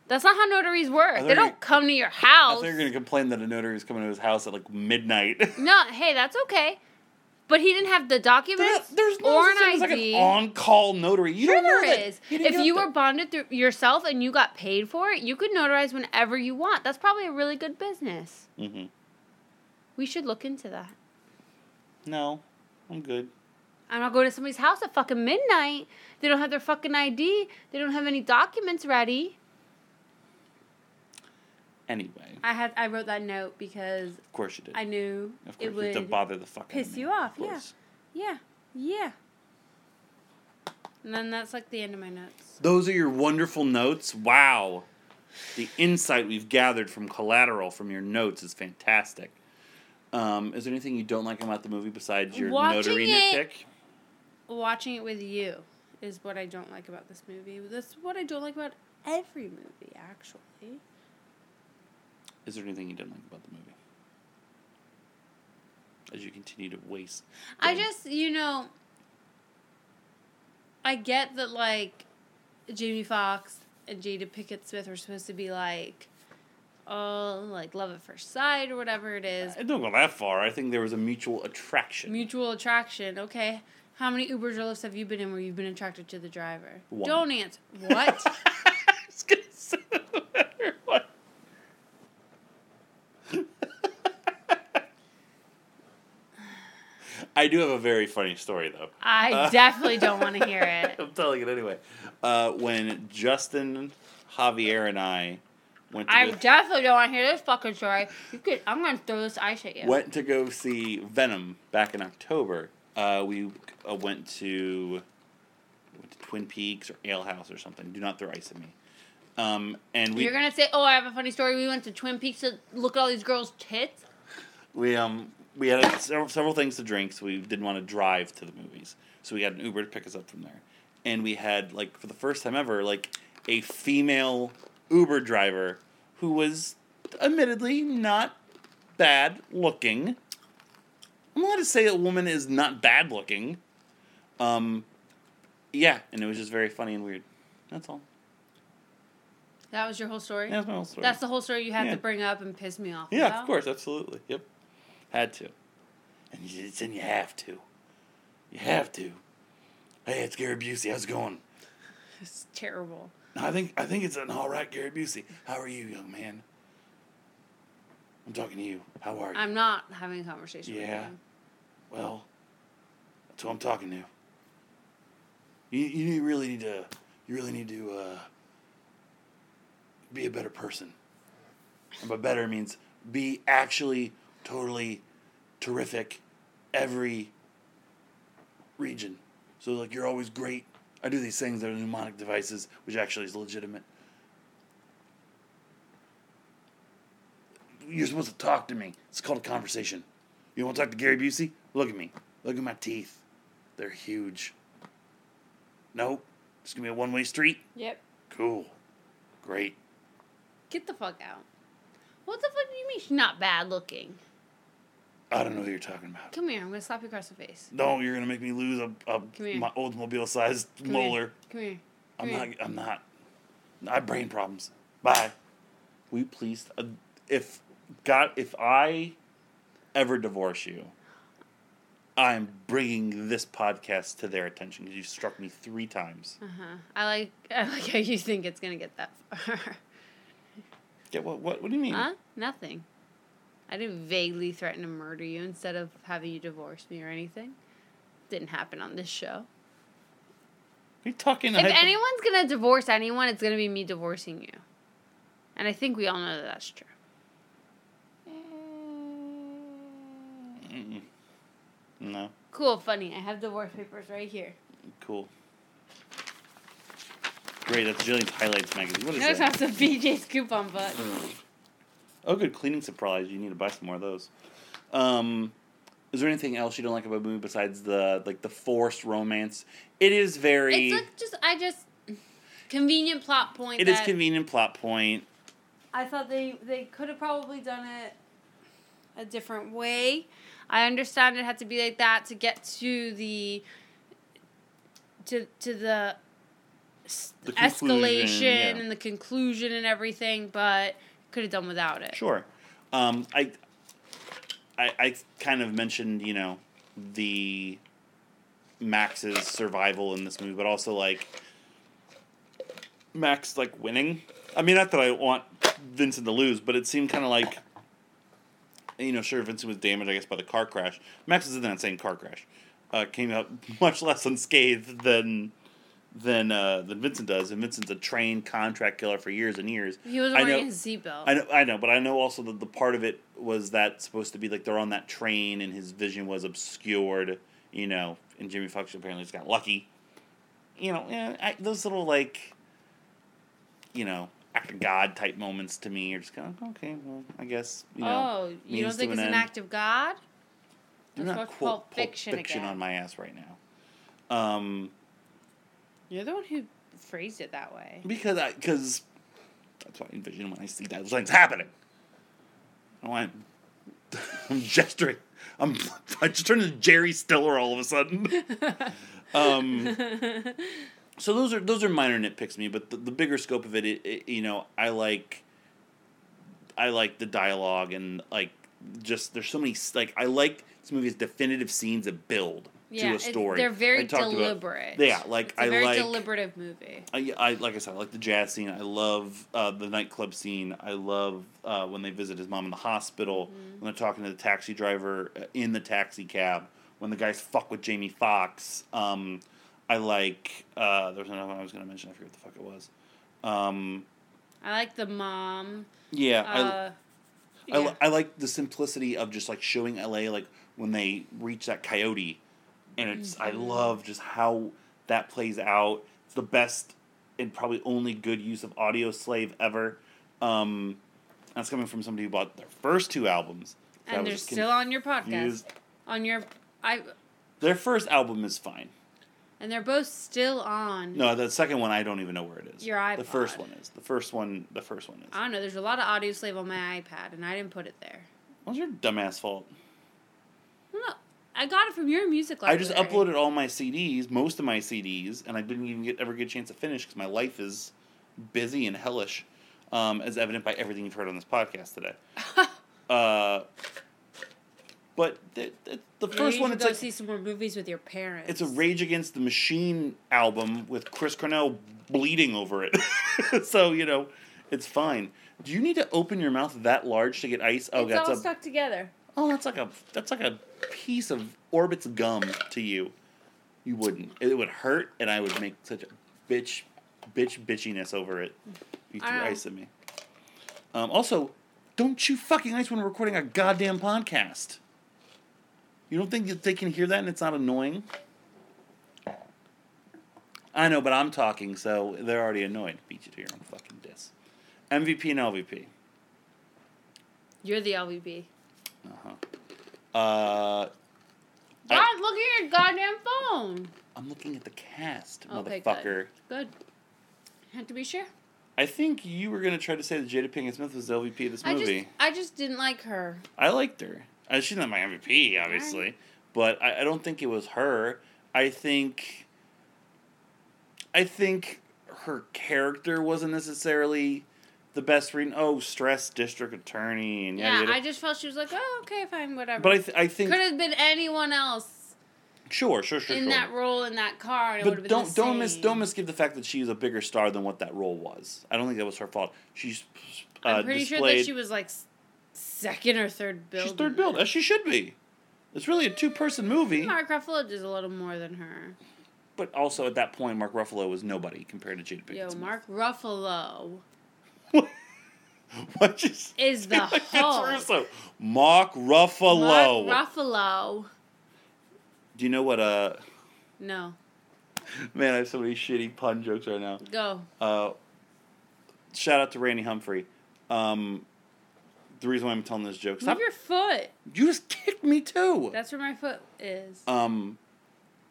That's not how notaries work. They don't come to your house. I thought you were gonna complain that a notary is coming to his house at like midnight. [laughs] No, hey, that's okay. But he didn't have the documents There- there's no or such thing as an like an on-call notary. You Sure don't know there is. If you were bonded through yourself and you got paid for it, you could notarize whenever you want. That's probably a really good business. Mhm. We should look into that. No, I'm good. I'm not going to somebody's house at fucking midnight. They don't have their fucking ID. They don't have any documents ready. Anyway, I had I wrote that note because of course you did. I knew of course it have to would bother the fuck out piss you off, Of yeah. Yeah. Yeah. And then that's like the end of my notes. Those are your wonderful notes. Wow. The insight we've gathered from collateral from your notes is fantastic. Um, is there anything you don't like about the movie besides your Watching notary nitpick? Watching it with you is what I don't like about this movie. That's what I don't like about every movie, actually. Is there anything you didn't like about the movie? As you continue to waste. I just, you know, I get that like Jamie Foxx and Jada Pinkett Smith were supposed to be like, oh, like love at first sight or whatever it is. I don't go that far. I think there was a mutual attraction. Mutual attraction. Okay. How many Ubers or Lyfts have you been in where you've been attracted to the driver? One. Don't answer. What? [laughs] I was gonna say no matter what. I do have a very funny story though. I Uh, definitely don't want to [laughs] hear it. I'm telling it anyway. Uh, when Justin, Javier, and I went to I go, definitely don't want to hear this fucking story. You could. I'm gonna throw this ice at you. went to go see Venom back in October, uh, we uh, went to went to Twin Peaks or Ale House or something. Do not throw ice at me. Um, and we You're gonna say, "Oh, I have a funny story. We went to Twin Peaks to look at all these girls' tits." we um we had several, several things to drink, so we didn't want to drive to the movies. So we had an Uber to pick us up from there, and we had like for the first time ever like a female Uber driver who was admittedly not bad looking. I'm allowed to say a woman is not bad looking. Um, yeah, and it was just very funny and weird. That's all. That was your whole story. That's my whole story. That's the whole story you had Yeah. to bring up and piss me off. Yeah, about? of course, absolutely. Yep. Had to. And you, then you have to. You have to. Hey, it's Gary Busey. How's it going? It's terrible. I think I think it's an all right, Gary Busey. How are you, young man? I'm talking to you. How are you? I'm not having a conversation Yeah. with you. well, that's who I'm talking to. You you really need to you really need to uh, be a better person. And by better means be actually totally terrific every region. So like you're always great. I do these things that are mnemonic devices, which actually is legitimate. You're supposed to talk to me. It's called a conversation. You want to talk to Gary Busey? Look at me. Look at my teeth. They're huge. Nope. It's gonna be a one way street. Yep. Cool. Great. Get the fuck out. What the fuck do you mean she's not bad looking? I don't know what you're talking about. Come here. I'm gonna slap you across the face. No, you're gonna make me lose a, a Come my Oldsmobile sized Come molar. Here. Come here. I'm Come not. I'm not. I have brain problems. Bye. Will you please? Uh, if God, if I ever divorce you, I'm bringing this podcast to their attention because you struck me three times. Uh-huh. I like. I like how you think it's gonna get that far. Yeah. What? What? What do you mean? huh? Nothing. I didn't vaguely threaten to murder you instead of having you divorce me or anything. Didn't happen on this show. You talking? If hypo- anyone's gonna divorce anyone, it's gonna be me divorcing you. And I think we all know that that's true. Mm-mm. No. Cool, funny. I have divorce papers right here. Cool. Great. That's Jillian's highlights magazine. What is Notice that? it's a BJ's coupon book. Oh, good cleaning supplies. You need to buy some more of those. Um, is there anything else you don't like about the movie besides the like the forced romance? It is very. It's like just I just convenient plot point. It is that convenient plot point. I thought they they could have probably done it a different way. I understand it had to be like that to get to the to to the, The escalation yeah. and the conclusion and everything, but could have done without it. Sure. Um, I, I I kind of mentioned you know the Max's survival in this movie, but also like Max like winning. I mean, not that I want Vincent to lose, but it seemed kind of like you know, sure Vincent was damaged, I guess, by the car crash. Max is in that same car crash. Uh, came out [laughs] much less unscathed than than uh, than Vincent does, and Vincent's a trained contract killer for years and years. He was I wearing know- his seatbelt. I know, I know, but I know also that the part of it was that supposed to be like they're on that train and his vision was obscured, you know, and Jimmy Foxx apparently just got lucky. You know, yeah, I, those little like, you know, act of God type moments to me are just kind of okay. Well, I guess you know. oh, you don't think it's an act of God? Do Let's not watch quote Pulp Fiction again. on my ass right now. Um, You're the one who phrased it that way. because I because that's what I envision when I see those things happening. I want [laughs] I'm gesturing. I'm [laughs] I just turned into Jerry Stiller all of a sudden. [laughs] um, so those are those are minor nitpicks me, but the, the bigger scope of it, it, it, you know, I like. I like the dialogue and like just there's so many like I like this movie's definitive scenes that build Yeah, to a story. they're very I talked about- deliberate. yeah, like It's a I very like deliberative movie. I, I like I said, I like the jazz scene. I love uh, the nightclub scene. I love uh, when they visit his mom in the hospital. Mm-hmm. When they're talking to the taxi driver uh, in the taxi cab. When the guys fuck with Jamie Foxx. Um, I like. Uh, there was another one I was going to mention. I forget what the fuck it was. Um, I like the mom. yeah, Uh, I, I, yeah. li- I like the simplicity of just like showing LA like when they reach that coyote, and it's I Mm-hmm. love just how that plays out. It's the best and probably only good use of Audioslave ever. Um, that's coming from somebody who bought their first two albums. So and they're still on your podcast. On your I Their first album is fine. and they're both still on. No, the second one I don't even know where it is. Your iPad. The first one is. The first one. The first one is. I don't know. There's a lot of Audioslave on my iPad, and I didn't put it there. What's your dumbass fault? I got it from your music I just uploaded all my CDs, most of my CDs, and I didn't even get ever get a chance to finish because my life is busy and hellish, um, as evident by everything you've heard on this podcast today. [laughs] uh, but the, the, the first one, it's go like see some more movies with your parents. it's a Rage Against the Machine album with Chris Cornell bleeding over it. [laughs] so you know, it's fine. Do you need to open your mouth that large to get ice? Oh, it's that's all a stuck together. oh, that's like a that's like a piece of Orbit's gum to you. You wouldn't. It would hurt, and I would make such a bitch, bitch, bitchiness over it. You threw ice at me. Um, also, don't chew fucking ice when we're recording a goddamn podcast. You don't think that they can hear that and it's not annoying? I know, but I'm talking, so they're already annoyed. Beat you to your own fucking diss. MVP and LVP. You're the LVP. Uh, I- God, look at your goddamn phone. I'm looking at the cast, Okay, motherfucker. good. Good. Had to be sure. I think you were gonna try to say that Jada Pinkett Smith was the LVP of this I movie. just, I just didn't like her. I liked her. Uh, she's not my MVP, obviously, but I, I don't think it was her. I think, I think her character wasn't necessarily the best reading. Oh, stress district attorney and Yeah. I just felt she was like, oh, okay, fine, whatever. but I, th- I think could have been anyone else sure, sure, sure, in sure. that role in that car. And but have don't don't miss don't misgive the fact that she's a bigger star than what that role was. I don't think that was her fault. She's uh, I'm pretty displayed, sure that she was like second or third billed. She's third billed, as she should be. It's really a two person movie, Mark Ruffalo does a little more than her. but also at that point, Mark Ruffalo was nobody compared to Jada Pinkett. Yo. Mark Ruffalo [laughs] Why'd is [laughs] the like Hulk. Russo? Mark Ruffalo. Mark Ruffalo. Do you know what? Uh, No, man, I have so many shitty pun jokes right now. go. Uh, shout out to Randy Humphrey. Um, the reason why I'm telling this joke. Stop. Move your foot. You just kicked me too. That's where my foot is. Um,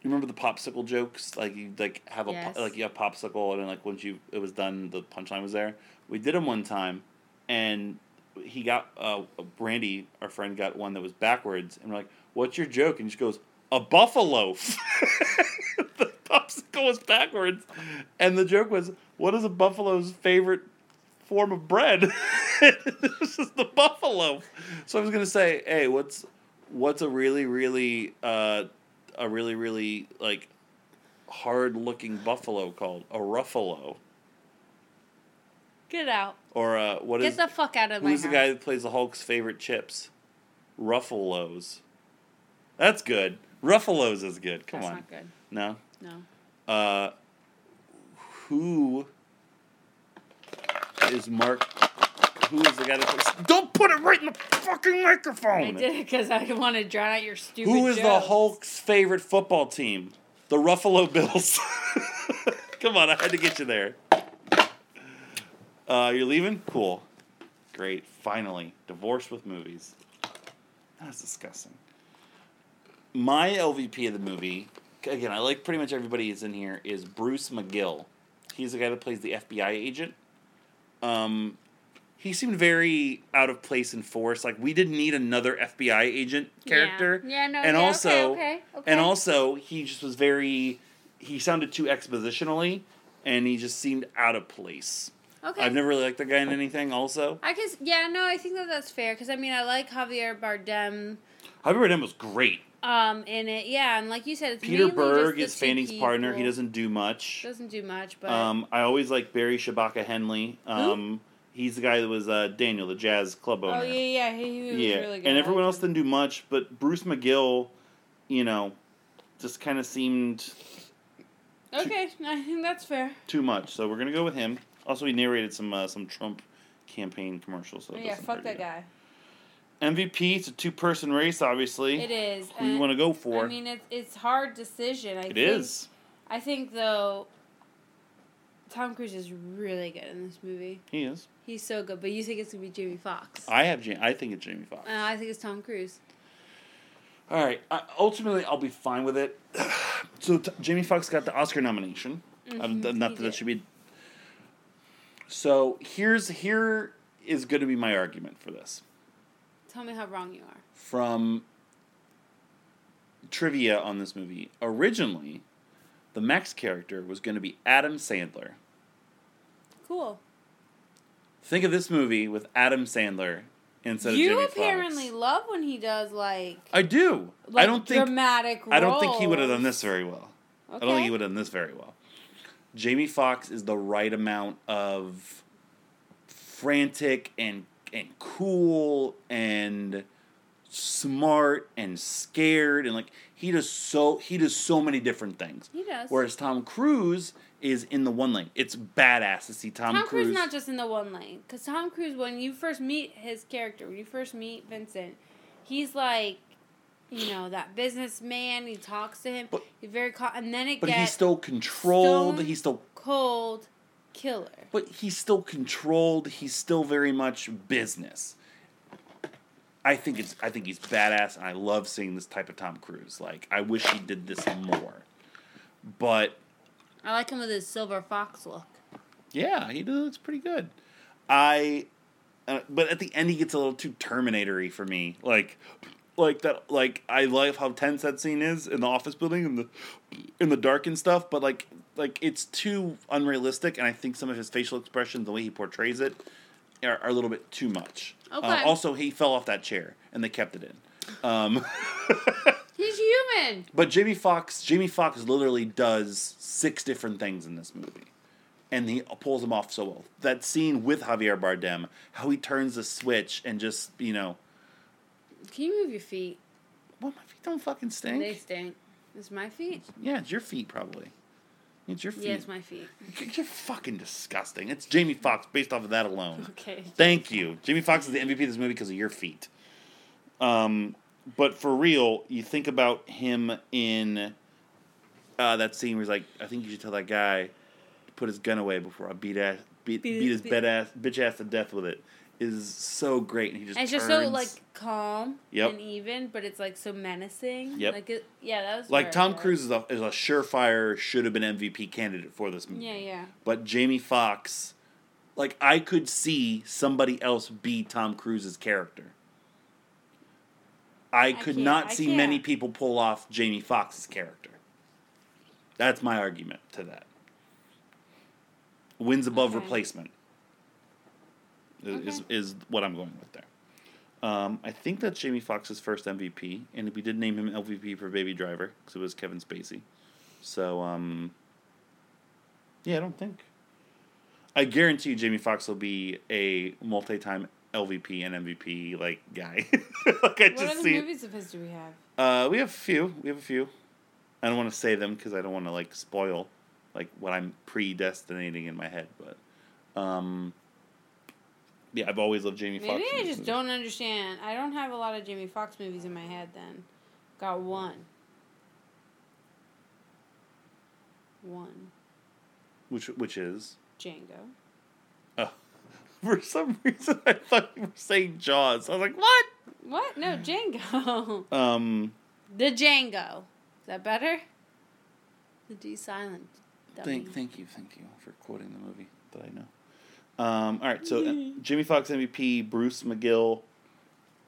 remember the popsicle jokes? Like you like have a po- like you have popsicle, and then like once you it was done, the punchline was there. We did them one time, and he got uh Brandy, our friend, got one that was backwards, and we're like, "What's your joke?" And she goes, "A buffalo." [laughs] the popsicle was backwards, and the joke was, "What is a buffalo's favorite form of bread?" [laughs] this is the buffalo. So I was gonna say, hey, what's what's a really really uh, a really really like hard looking buffalo called a ruffalo Get out. or uh, what Get is the fuck out of my who's the house. guy that plays the Hulk's favorite chips? Ruffalos. That's good. Ruffalos is good. Come That's on. That's not good. No. No. Uh, who is Mark? Who is the guy that plays? Don't put it right in the fucking microphone. I did it because I want to drown out your stupid. Who is the. Hulk's favorite football team? The Ruffalo Bills. [laughs] Come on, I had to get you there. Uh, you're leaving? Cool. Great. Finally. Divorced with movies. That's disgusting. My LVP of the movie, again, I like pretty much everybody is in here, is Bruce McGill. He's the guy that plays the FBI agent. Um, he seemed very out of place in force. Like we didn't need another FBI agent character. Yeah, yeah no. and yeah, also, okay, okay, okay. and also, he just was very. He sounded too expositionally, and he just seemed out of place. Okay. I've never really liked the guy in anything. Also, I guess. Yeah. No. I think that that's fair because I mean I like Javier Bardem. Javier Bardem was great. Um, in it, yeah, and like you said, it's Peter Berg just is Fanning's partner. He doesn't do much. doesn't do much, but Um, I always like Barry Shabaka Henley. Um, he's the guy that was uh, Daniel, the jazz club owner. oh yeah, yeah, he, was yeah, really good. and everyone else didn't do much, but Bruce McGill, you know, just kind of seemed Okay, [laughs] I think that's fair. too much. So we're gonna go with him. Also, he narrated some uh, some Trump campaign commercials. So yeah, fuck that good. guy. MVP. It's a two person race, obviously. It is. Who you want to go for? I mean, it's it's hard decision. I it think, is. I think though, Tom Cruise is really good in this movie. He is. He's so good, but you think it's gonna be Jamie Foxx? I have. Ja- I think it's Jamie Foxx. Uh, I think it's Tom Cruise. All right. I, ultimately, I'll be fine with it. [sighs] so t- Jamie Foxx got the Oscar nomination. Um, th- not that that should be. So here's here is going to be my argument for this Tell me how wrong you are. from trivia on this movie. Originally, the Max character was going to be Adam Sandler. Cool. Think of this movie with Adam Sandler instead of Jamie Foxx. you apparently Foxx. love when he does like, I do. like I don't think dramatic. I don't think he would have done this very well. Okay. I don't think he would have done this very well. Jamie Foxx is the right amount of frantic and and cool and smart and scared and like he does so he does so many different things. He does. Whereas Tom Cruise is in the one lane. It's badass to see Tom, Tom Cruise. Cruise not just in the one lane, because Tom Cruise, when you first meet his character, when you first meet Vincent, he's like, you know, that businessman. He talks to him. But- he's very cal- and then it but he's still controlled. He's still cold killer. but he's still controlled. He's still very much business. I think it's. I think he's badass, and I love seeing this type of Tom Cruise. Like, I wish he did this more. But I like him with his silver fox look. yeah, he looks pretty good. I, uh, but at the end, he gets a little too Terminatory for me. Like, like that. Like I love how tense that scene is in the office building in the in the dark and stuff. But like, like it's too unrealistic, and I think some of his facial expressions, the way he portrays it, are, are a little bit too much. Uh, Okay. also, he fell off that chair, and they kept it in. Um, [laughs] He's human. but Jamie Foxx, Jamie Foxx literally does six different things in this movie, and he pulls them off so well. That scene with Javier Bardem, how he turns the switch and just you know, Can you move your feet? well, my feet don't fucking stink. They stink. It's my feet. yeah, it's your feet probably. It's your feet. Yeah, it's my feet. You're fucking disgusting. It's Jamie Foxx based off of that alone. [laughs] Okay. Thank you. Jamie Foxx is the MVP of this movie because of your feet. Um, but for real, you think about him in uh, that scene where he's like, I think you should tell that guy to put his gun away before I beat ass, beat, Beat- beat his beat- bed ass, bitch ass to death with it. Is so great, and he just And it's just so like calm Yep. and even, but it's like so menacing. Yep. Like it, yeah, that was like Tom. Cruise is a, is a surefire should have been MVP candidate for this movie. Yeah, yeah. But Jamie Foxx, like I could see somebody else be Tom Cruise's character. I could I see many people pull off Jamie Foxx's character. That's my argument to that. Wins above Okay. replacement is, Okay. is what I'm going with there. Um, I think that's Jamie Foxx's first MVP, and we did name him LVP for Baby Driver because it was Kevin Spacey. So, um, yeah, I don't think. I guarantee you Jamie Foxx will be a multi-time LVP and MVP like guy. [laughs] like I What just other see. movies of his do we have? Uh, we have a few. We have a few. I don't want to say them because I don't want to like spoil like what I'm predestinating in my head. But um, yeah, I've always loved Jamie Foxx. Maybe I just don't understand. I don't have a lot of Jamie Foxx movies in my head. Then, got one. One Which which is Django. For some [laughs] reason I thought you were saying Jaws. I was like, what? What? No, Django. [laughs] Um, the Django. Is that better? The D silent. dummy. thank thank you thank you for quoting the movie that I know. Um, all right, so uh, [laughs] Jamie Foxx MVP, Bruce McGill,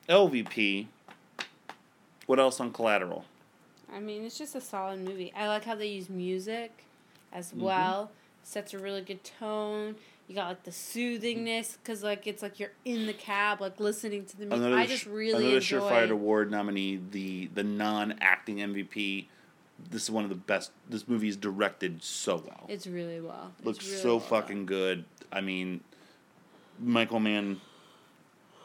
LVP. What else on Collateral? I mean, it's just a solid movie. I like how they use music as Mm-hmm. well. Sets a really good tone. You got like the soothingness because like it's like you're in the cab, like listening to the music. Another, I just really another enjoy. Surefire Award nominee, the the non acting MVP. This is one of the best. This movie is directed so well. It's really well. It's Looks really so well fucking good. I mean, Michael Mann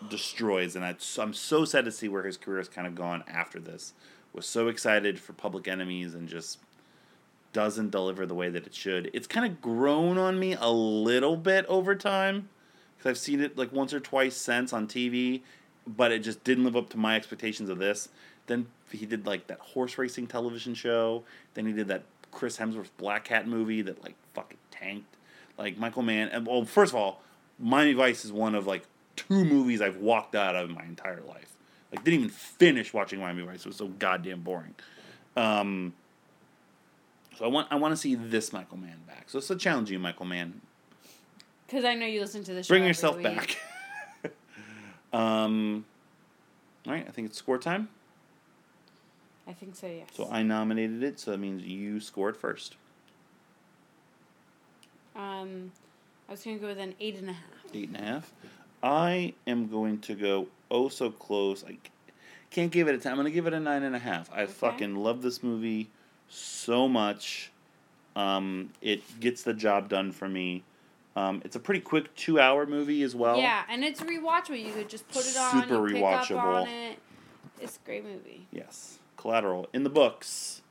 destroys, and I, I'm so sad to see where his career has kind of gone after this. Was so excited for Public Enemies and just doesn't deliver the way that it should. It's kind of grown on me a little bit over time because I've seen it like once or twice since on TV, but it just didn't live up to my expectations of this. Then he did like that horse racing television show. Then he did that Chris Hemsworth Blackhat movie that like fucking tanked. Like Michael Mann. Well, first of all, Miami Vice is one of like two movies I've walked out of in my entire life. Like didn't even finish watching Miami Vice. It was so goddamn boring. Um, so I want I want to see this Michael Mann back. So it's a challenge you, Michael Mann. Because I know you listen to show. Bring yourself week. back. [laughs] um, all right, I think it's score time. I think so. Yes. So I nominated it, so that means you scored first. um, I was gonna go with an eight and a half. Eight and a half. I am going to go oh so close. I can't give it a ten. I'm going to give it a nine and a half. I Okay. fucking love this movie so much. Um, it gets the job done for me. Um, it's a pretty quick two hour movie as well. yeah, and it's rewatchable. You could just put it on. Super you rewatchable. on it. It's a great movie. Yes. Collateral in the books.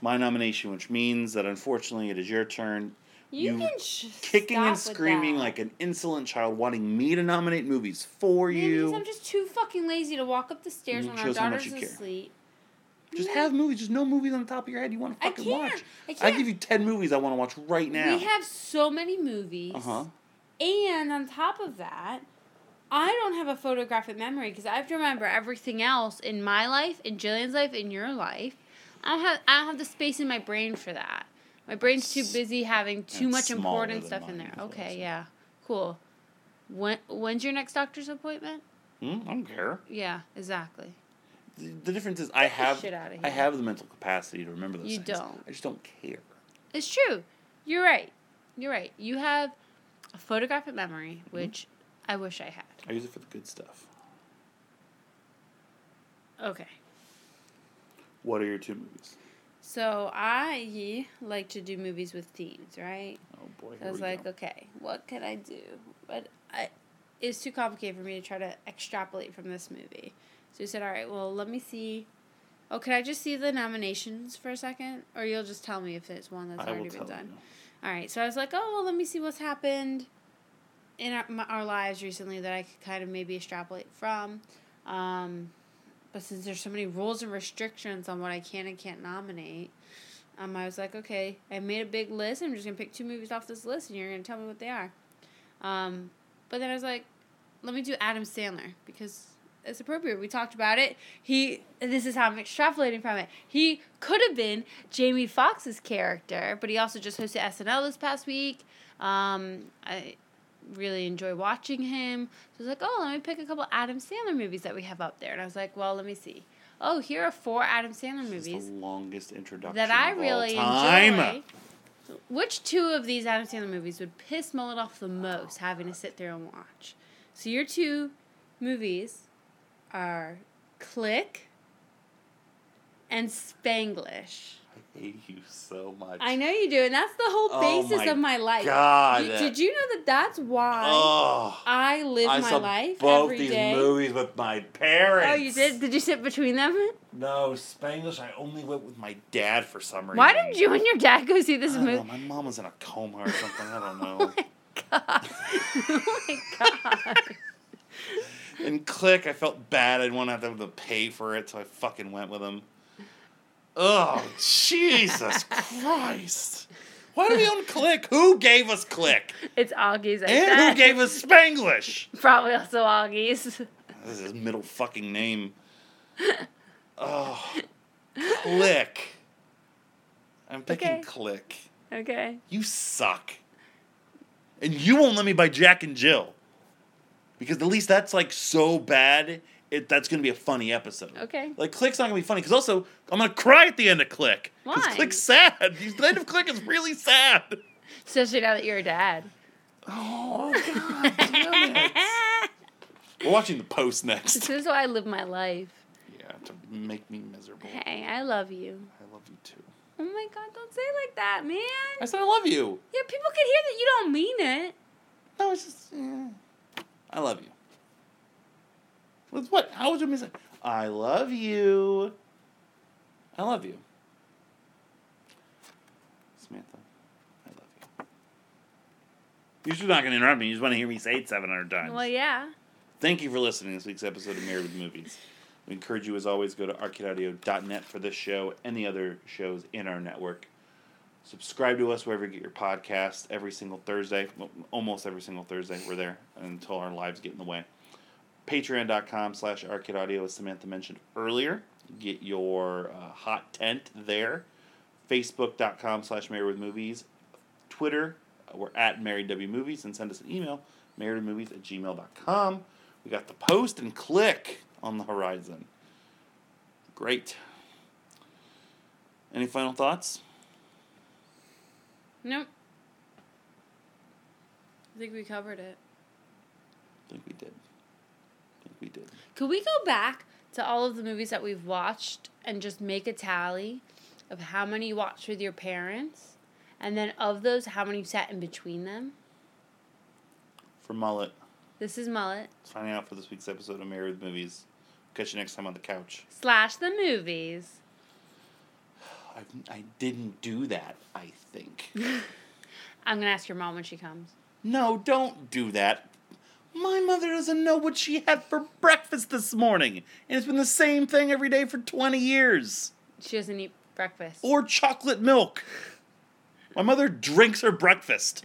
My nomination, which means that unfortunately it is your turn. You, You can sh- Kicking and screaming like an insolent child, wanting me to nominate movies for Man, you. because I'm just too fucking lazy to walk up the stairs It when our shows how much daughter's asleep. care. Just have movies. Just no movies on the top of your head you want to fucking can't. watch. I I can't. give you ten movies I want to watch right now. We have so many movies. Uh huh. And on top of that, I don't have a photographic memory because I have to remember everything else in my life, in Jillian's life, in your life. I don't have I don't have the space in my brain for that. My brain's too busy having too much important stuff in there. Okay, yeah. Cool. When when's your next doctor's appointment? Hmm, I don't care. Yeah, exactly. The, the difference is I have I have the mental capacity to remember those You things. don't. I just don't care. It's true. You're right. You're right. You have a photographic memory, Mm-hmm. which I wish I had. I use it for the good stuff. Okay. What are your two movies? So I like to do movies with teens, right? Oh boy. I was like, go. okay, what could I do? But I, it's too complicated for me to try to extrapolate from this movie. So we said, all right, well, let me see. Oh, could I just see the nominations for a second, or you'll just tell me if it's one that's I already been done? you. All right, so I was like, oh, well, let me see what's happened in our, my, our lives recently that I could kind of maybe extrapolate from. Um, but since there's so many rules and restrictions on what I can and can't nominate, um, I was like, okay, I made a big list. I'm just gonna pick two movies off this list, and you're gonna tell me what they are. Um, but then I was like, let me do Adam Sandler because it's appropriate. We talked about it. He, this is how I'm extrapolating from it. He could have been Jamie Foxx's character, but he also just hosted SNL this past week. Um, I really enjoy watching him. So I was like, oh, let me pick a couple Adam Sandler movies that we have up there. And I was like, well, let me see. Oh, here are four Adam Sandler This is movies the longest introduction that I really enjoy. Which two of these Adam Sandler movies would piss Mullet off the most having to sit there and watch? So your two movies are Click and Spanglish. I hate you so much. I know you do, and that's the whole Oh basis my of my life. God. You- did you know that that's why Oh, I live I my saw life both these day? movies with my parents. Oh, you did? Did you sit between them? No, Spanglish. I only went with my dad for some reason. Why did you and your dad go see this don't know. movie? My mom was in a coma or something. I don't know. [laughs] Oh know. my god! [laughs] oh my god! And Click, I felt bad. I didn't want to have to pay for it, so I fucking went with him. Oh, Jesus [laughs] Christ. Why do we own Click? Who gave us Click? It's Augie's. I And said. who gave us Spanglish? [laughs] Probably also Augie's. [laughs] This is his middle fucking name. Oh, Click. I'm picking Okay. Click. Okay. You suck. And you won't let me buy Jack and Jill. Because at least that's like so bad, it that's gonna be a funny episode. Okay. Like Click's not gonna be funny because also I'm gonna cry at the end of Click. Because? Click's sad. The end of Click is really sad. Especially now that you're a dad. Oh [laughs] god it. We're watching the post next. this is why I live my life. Yeah, to make me miserable. Hey, I love you. I love you too. Oh my god, don't say it like that, man. I said I love you. Yeah, people can hear that you don't mean it. No, it's just yeah. I love you. What's what? How would you miss it? I love you. I love you. Samantha, I love you. You're just not going to interrupt me. You just want to hear me say it 700 times. Well, yeah. Thank you for listening to this week's episode of Married with Movies. We encourage you, as always, go to arcadeaudio.net for this show and the other shows in our network. Subscribe to us wherever you get your podcast every single Thursday, almost every single Thursday. We're there until our lives get in the way. Patreon.com slash arcade audio, as Samantha mentioned earlier. Get your uh, hot tent there. Facebook.com slash married with movies. Twitter, uh, we're at married w movies, and send us an email, marriedmovies at gmail.com. We got the post and click on the horizon. Great. Any final thoughts? Nope. I think we covered it. I think we did. I think we did. Could we go back to all of the movies that we've watched and just make a tally of how many you watched with your parents? And then of those, how many you sat in between them? For Mullet, This is Mullet. signing out for this week's episode of Married with Movies. Catch you next time on the couch. Slash the movies. I, I didn't do that, I think. [laughs] I'm going to ask your mom when she comes. no, don't do that. My mother doesn't know what she had for breakfast this morning. And it's been the same thing every day for 20 years. She doesn't eat breakfast. Or chocolate milk. My mother drinks her breakfast.